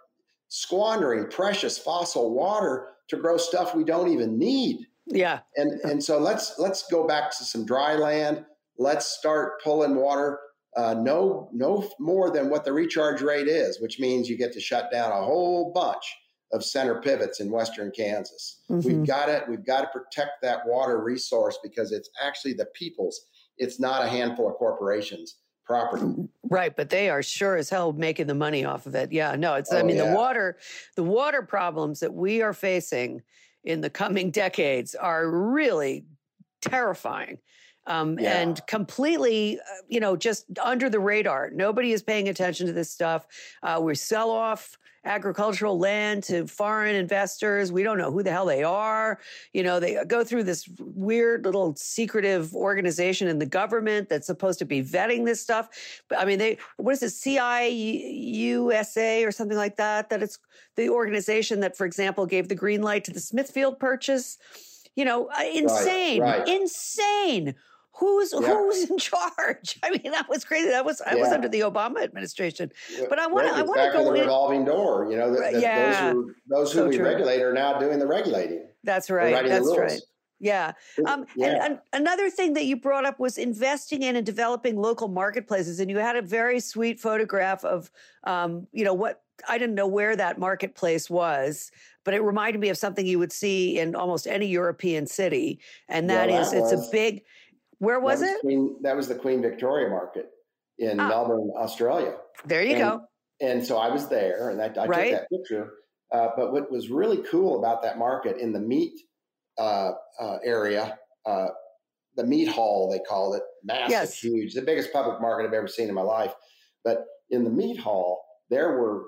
squandering precious fossil water to grow stuff we don't even need. Yeah, and and so let's let's go back to some dry land let's start pulling water uh, no no more than what the recharge rate is, which means you get to shut down a whole bunch of center pivots in western Kansas. Mm-hmm. We've got it. We've got to protect that water resource because it's actually the people's. It's not a handful of corporations' property. Mm, right, but they are sure as hell making the money off of it. Yeah, no, it's. Oh, I mean, yeah. the water, the water problems that we are facing in the coming decades are really terrifying um, yeah. and completely, uh, you know, just under the radar. Nobody is paying attention to this stuff. Uh, we sell off agricultural land to foreign investors. We don't know who the hell they are. You know, they go through this weird little secretive organization in the government that's supposed to be vetting this stuff. But I mean, they, what is it, CFIUS or something like that? That it's the organization that, for example, gave the green light to the Smithfield purchase. You know, uh, insane, right, right. insane. Who's yeah. who's in charge? I mean, that was crazy. That was I was under the Obama administration. But I want to I want to go the revolving door. You know, the, the, yeah. those who those who so we true. regulate are now doing the regulating. That's right. That's right. Yeah. Um, yeah. And, and, another thing that you brought up was investing in and developing local marketplaces. And you had a very sweet photograph of, um, you know, what I didn't know where that marketplace was, but it reminded me of something you would see in almost any European city. And that yeah, is, that it's was. a big, where was, was it? Queen, that was the Queen Victoria Market in ah. Melbourne, Australia. There you and, go. And so I was there, and I, I right? took that picture. Uh, but what was really cool about that market in the meat uh, uh, area, uh, the meat hall they called it, massive, Yes. huge, the biggest public market I've ever seen in my life. But in the meat hall, there were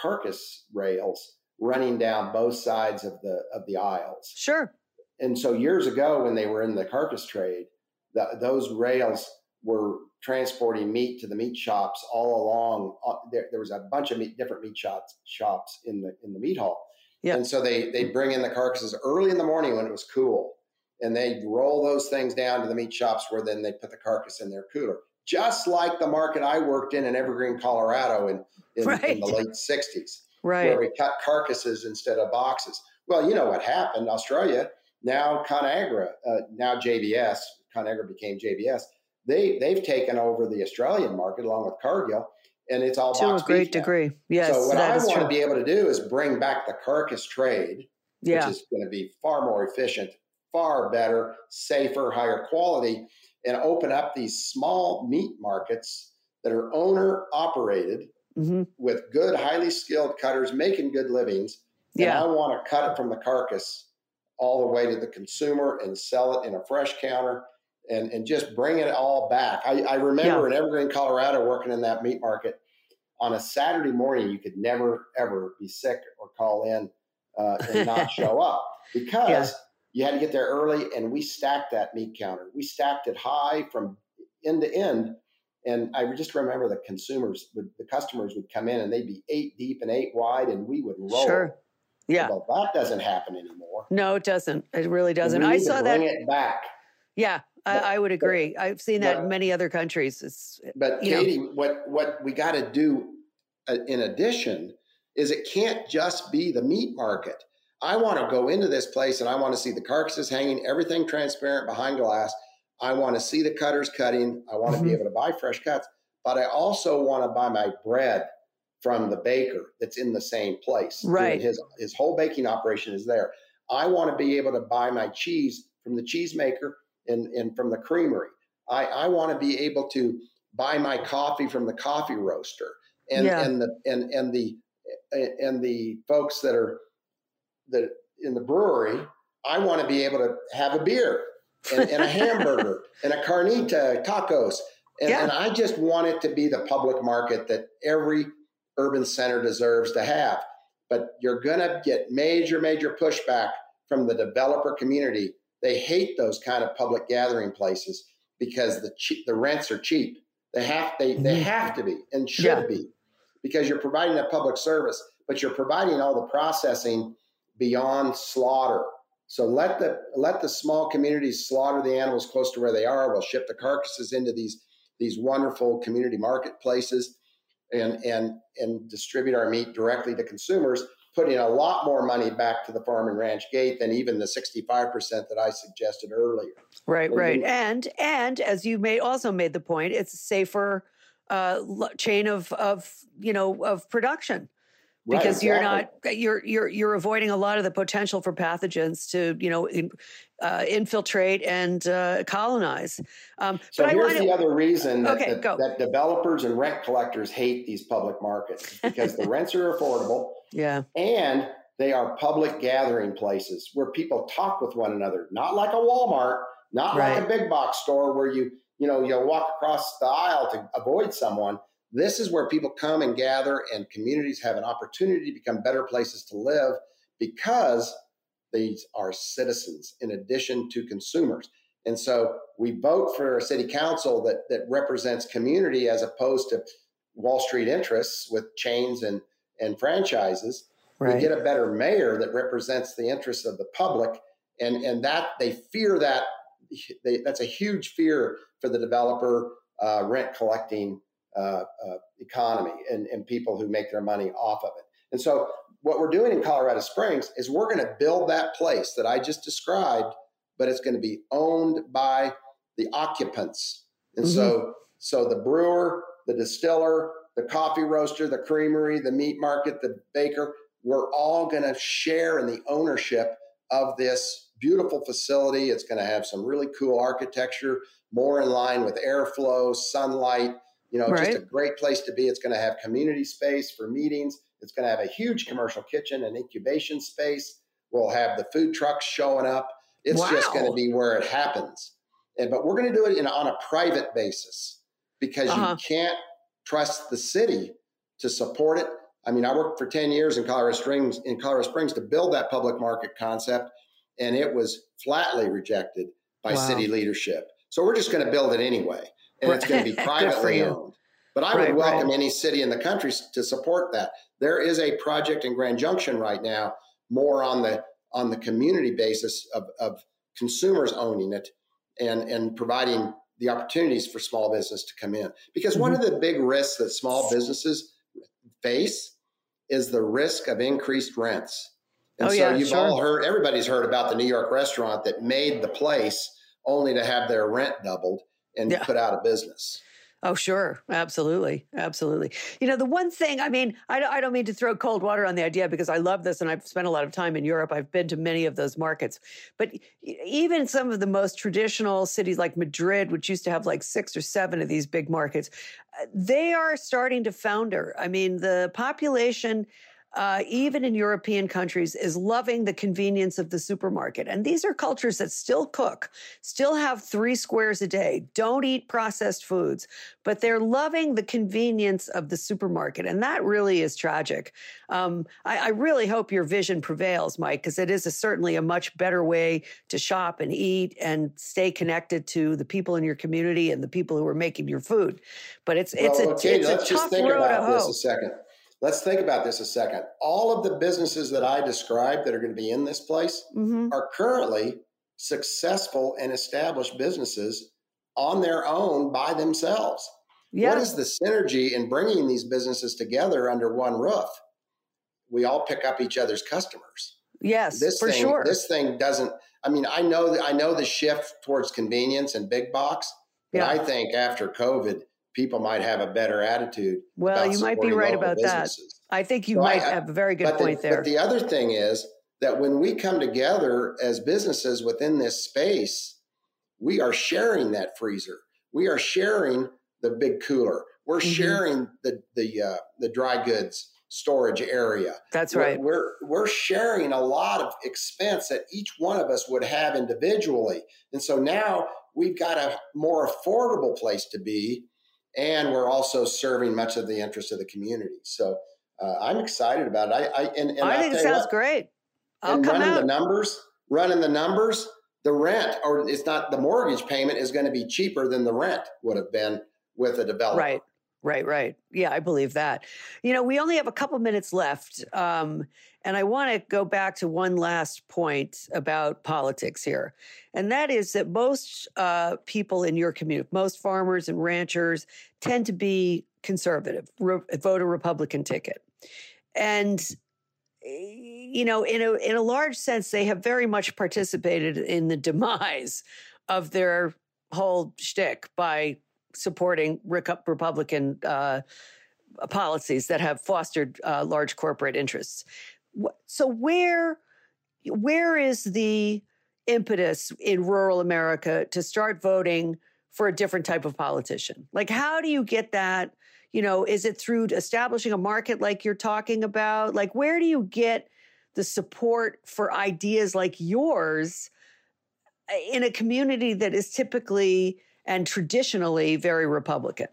carcass rails running down both sides of the of the aisles. Sure. And so years ago, when they were in the carcass trade, the, those rails were transporting meat to the meat shops all along. Uh, there, there was a bunch of meat, different meat shops shops in the in the meat hall. Yeah. And so they they bring in the carcasses early in the morning when it was cool, and they roll those things down to the meat shops where then they put the carcass in their cooler, just like the market I worked in in Evergreen, Colorado, in in, in the late '60s Right. where we cut carcasses instead of boxes. Well, you know what happened? Australia, now ConAgra, uh, now JBS, ConAgra became JBS. They they've taken over the Australian market along with Cargill, and it's all to a great beef now. degree. Yes, so what that I is want true. to be able to do is bring back the carcass trade, yeah. which is going to be far more efficient, far better, safer, higher quality, and open up these small meat markets that are owner operated hmm with good, highly skilled cutters making good livings. And Yeah. I want to cut it from the carcass all the way to the consumer and sell it in a fresh counter and, and just bring it all back. I, I remember in Evergreen, Colorado, working in that meat market on a Saturday morning, you could never, ever be sick or call in uh, and not show up because Yeah. you had to get there early and we stacked that meat counter. We stacked it high from end to end. And I just remember the consumers, would, the customers would come in and they'd be eight deep and eight wide, and we would roll. Sure. Yeah. Well, that doesn't happen anymore. No, it doesn't. It really doesn't. I saw that. Bring it back. Yeah, I, But- I would agree. I've seen that in many other countries. It's But You know- Katie, what what we got to do uh, in addition is it can't just be the meat market. I want to go into this place and I want to see the carcasses hanging, everything transparent behind glass. I want to see the cutters cutting. I want to Mhm. be able to buy fresh cuts, but I also want to buy my bread from the baker that's in the same place. Right. His his whole baking operation is there. I want to be able to buy my cheese from the cheesemaker and, and from the creamery. I, I want to be able to buy my coffee from the coffee roaster and Yeah. and the and and the and the folks that are that in the brewery i want to be able to have a beer and, and a hamburger and a carnita tacos and, Yeah. and i just want it to be the public market that every urban center deserves to have but you're going to get major major pushback from the developer community they hate those kind of public gathering places because the cheap, the rents are cheap they have they they Mhm. have to be and should Yeah. be because you're providing a public service, but you're providing all the processing beyond slaughter. So let the let the small communities slaughter the animals close to where they are. We'll ship the carcasses into these these wonderful community marketplaces and and and distribute our meat directly to consumers, putting a lot more money back to the farm and ranch gate than even the 65% that I suggested earlier. right, right, and and as you made also made the point, it's a safer uh, chain of of you know of production Right, because you're exactly. not you're you're you're avoiding a lot of the potential for pathogens to you know in, uh, infiltrate and uh, colonize. Um, So but here's want the other reason that, Okay, that, that developers and rent collectors hate these public markets because the rents are affordable yeah and they are public gathering places where people talk with one another, not like a Walmart, not like a big box store where you, you know, you walk across the aisle to avoid someone. This is where people come and gather and communities have an opportunity to become better places to live because these are citizens in addition to consumers. And so we vote for a city council that that represents community as opposed to Wall Street interests with chains and and franchises. We get a better mayor that represents the interests of the public, and and that they fear that they, that's a huge fear for the developer uh, rent collecting uh, uh, economy and, and people who make their money off of it. And so what we're doing in Colorado Springs is we're going to build that place that I just described, but it's going to be owned by the occupants. And so so the brewer, the distiller, the coffee roaster, the creamery, the meat market, the baker, we're all going to share in the ownership of this beautiful facility. It's going to have some really cool architecture, more in line with airflow, sunlight, you know, just a great place to be. It's going to have community space for meetings. It's going to have a huge commercial kitchen and incubation space. We'll have the food trucks showing up. It's just going to be where it happens. And, but we're going to do it in, on a private basis because Uh-huh. you can't trust the city to support it. I mean, I worked for 10 years in Colorado Springs in Colorado Springs to build that public market concept, and it was flatly rejected by Wow. city leadership. So we're just going to build it anyway, and it's going to be privately owned. But I Right, would welcome right. any city in the country to support that. There is a project in Grand Junction right now, more on the on the community basis of, of consumers owning it and and providing the opportunities for small business to come in. Because one Mm-hmm. of the big risks that small businesses face is the risk of increased rents. And Oh, so yeah, you've sure. all heard, everybody's heard about the New York restaurant that made the place only to have their rent doubled and Yeah. put out of business. Oh, sure. Absolutely. Absolutely. You know, the one thing, I mean, I, don't- I don't mean to throw cold water on the idea because I love this and I've spent a lot of time in Europe. I've been to many of those markets. But even some of the most traditional cities like Madrid, which used to have like six or seven of these big markets, uh, they are starting to founder. I mean, the population. Uh, even in European countries, is loving the convenience of the supermarket. And these are cultures that still cook, still have three squares a day, don't eat processed foods, but they're loving the convenience of the supermarket. And that really is tragic. Um, I, I really hope your vision prevails, Mike, because it is a, certainly a much better way to shop and eat and stay connected to the people in your community and the people who are making your food. But it's it's Well, a okay, it's a let's just tough think road to about this hoe. a second. Let's think about this a second. All of the businesses that I described that are going to be in this place hmm are currently successful and established businesses on their own by themselves. Yeah, What is the synergy in bringing these businesses together under one roof? We all pick up each other's customers. yes, This for thing, sure. this thing doesn't. I mean, I know that I know the shift towards convenience and big box, but Yeah. I think after COVID, people might have a better attitude. well, you might be right about that. I think you So I- might have a very good point the, there. But the other thing is that when we come together as businesses within this space, we are sharing that freezer. We are sharing the big cooler. We're Mhm. sharing the the uh, the dry goods storage area. That's We're- right. We're we're sharing a lot of expense that each one of us would have individually, and so now we've got a more affordable place to be, and we're also serving much of the interest of the community. So uh, I'm excited about it. I, I and, and I think it sounds what, great. I'll and come running the numbers, running the numbers, the rent or it's not the mortgage payment is going to be cheaper than the rent would have been with a developer. Right. Right, right. Yeah, I believe that. You know, we only have a couple minutes left. Um, and I want to go back to one last point about politics here. And that is that most uh, people in your community, most farmers and ranchers, tend to be conservative, re- vote a Republican ticket. And eh, you know, in a in a large sense, they have very much participated in the demise of their whole shtick by supporting Republican uh, policies that have fostered uh, large corporate interests. So where where is the impetus in rural America to start voting for a different type of politician? Like, how do you get that? You know, is it through establishing a market like you're talking about? Like, where do you get the support for ideas like yours uh, in a community that is typically and traditionally very Republican?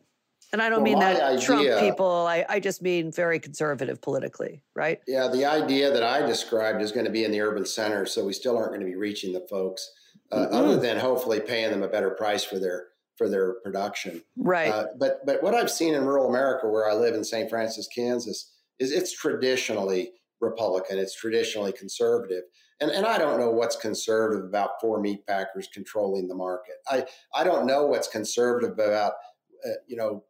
And I don't Well, mean that Trump people, I, I just mean very conservative politically, right? Yeah, the idea that I described is going to be in the urban center, so we still aren't going to be reaching the folks, uh, Mm-mm. other than hopefully paying them a better price for their for their production. Right. Uh, but but what I've seen in rural America, where I live in St. Francis, Kansas, is it's traditionally Republican. It's traditionally conservative, and and I don't know what's conservative about four meat packers controlling the market. I I don't know what's conservative about uh, you know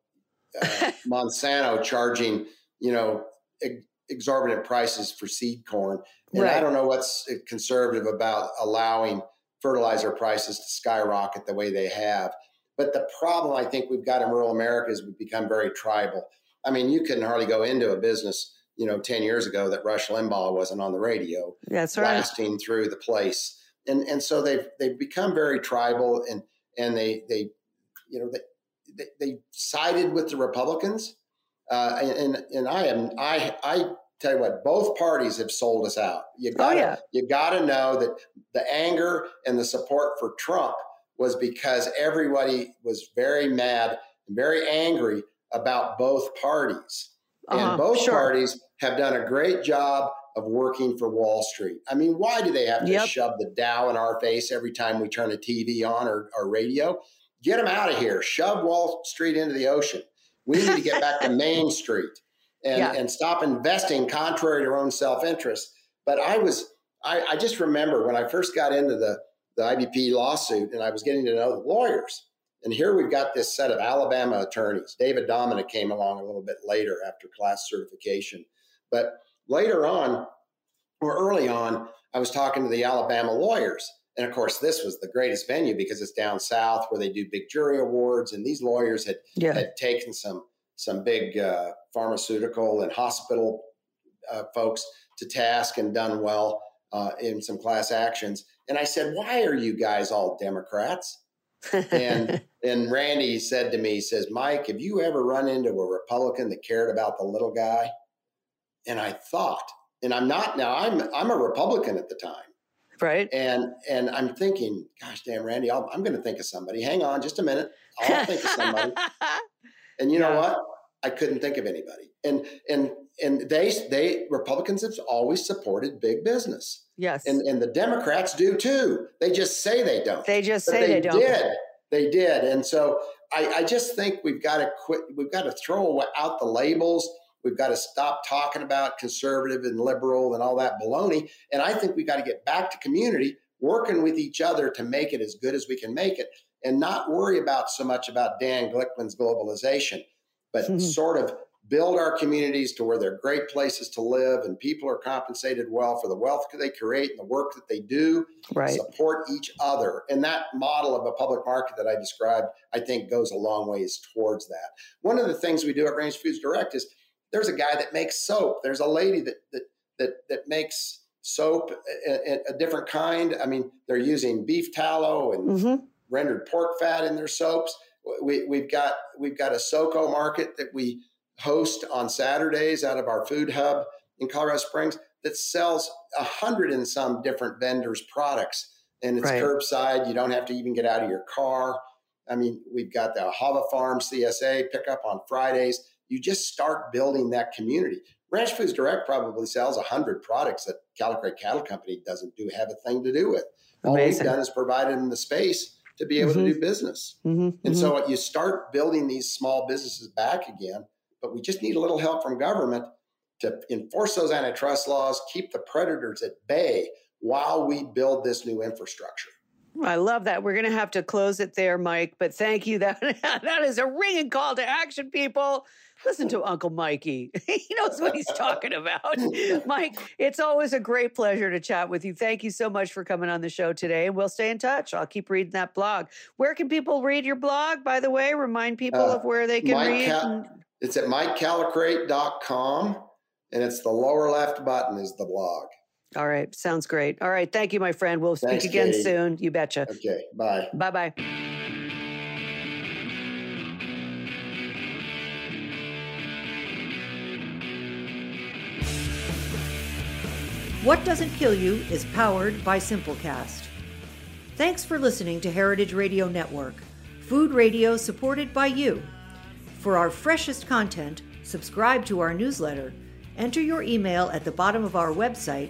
uh, Monsanto charging you know ex- exorbitant prices for seed corn, and I don't know what's uh, conservative about allowing fertilizer prices to skyrocket the way they have. But the problem I think we've got in rural America is we've become very tribal. I mean, you couldn't hardly go into a business, you know, 10 years ago that Rush Limbaugh wasn't on the radio That's right. blasting through the place. And and so they've they've become very tribal and and they they you know they they, they sided with the Republicans. Uh, and and I am I I tell you what, both parties have sold us out. You Oh, yeah. you got to know that the anger and the support for Trump was because everybody was very mad and very angry about both parties. Uh-huh, and both sure. parties have done a great job of working for Wall Street. I mean, why do they have to Yep. shove the Dow in our face every time we turn a TV on or, or radio? Get them out of here. Shove Wall Street into the ocean. We need to get back to Main Street and, Yeah. and stop investing contrary to our own self interest. But I was, I, I just remember when I first got into the, the IBP lawsuit and I was getting to know the lawyers. And here we've got this set of Alabama attorneys. David Domina came along a little bit later after class certification. But later on, or early on, I was talking to the Alabama lawyers. And of course, this was the greatest venue because it's down south where they do big jury awards. And these lawyers had, Yeah. had taken some, some big uh, pharmaceutical and hospital uh, folks to task and done well uh, in some class actions. And I said, Why are you guys all Democrats? And and Randy said to me, he says, Mike, have you ever run into a Republican that cared about the little guy? And I thought, and I'm not now, I'm I'm a Republican at the time. right. And and I'm thinking, gosh damn, Randy, I'll, I'm going to think of somebody. Hang on just a minute. I'll think of somebody. And you know what? I couldn't think of anybody. And and and they they Republicans have always supported big business. yes. And and the Democrats do too. They just say they don't. they just But say they, don't. They did. They did. And so I, I just think we've got to quit. We've got to throw out the labels. We've got to stop talking about conservative and liberal and all that baloney. And I think we've got to get back to community, working with each other to make it as good as we can make it and not worry about so much about Dan Glickman's globalization, but Mhm. sort of build our communities to where they're great places to live and people are compensated well for the wealth that they create and the work that they do Right. support each other. And that model of a public market that I described, I think goes a long ways towards that. One of the things we do at Ranch Foods Direct is there's a guy that makes soap. There's a lady that that that, that makes soap a, a- different kind. I mean, they're using beef tallow and hmm rendered pork fat in their soaps. We, we've got we've got a SoCo market that we host on Saturdays out of our food hub in Colorado Springs that sells a hundred and some different vendors' products, and it's Right. curbside. You don't have to even get out of your car. I mean, we've got the Hava Farm CSA pickup on Fridays. You just start building that community. Ranch Foods Direct probably sells a hundred products that Callicrate Cattle Company doesn't do have a thing to do with. All we've done is provided them the space to be able Mhm. to do business. hmm And so you start building these small businesses back again, but we just need a little help from government to enforce those antitrust laws, keep the predators at bay while we build this new infrastructure. I love that. We're going to have to close it there, Mike. But thank you. That that is a ringing call to action, people. Listen to Uncle Mikey. he knows what he's talking about. Mike, it's always a great pleasure to chat with you. Thank you so much for coming on the show today, and we'll stay in touch. I'll keep reading that blog. Where can people read your blog? By the way, remind people Uh, of where they can Mike read. Cal- and- It's at mikecallicrate.com, and it's the lower left button is the blog. All right, sounds great. All right, thank you, my friend. We'll speak Thanks, again Katie. soon. You betcha. Okay, bye. Bye bye. What Doesn't Kill You is powered by Simplecast. Thanks for listening to Heritage Radio Network, food radio supported by you. For our freshest content, subscribe to our newsletter. Enter your email at the bottom of our website,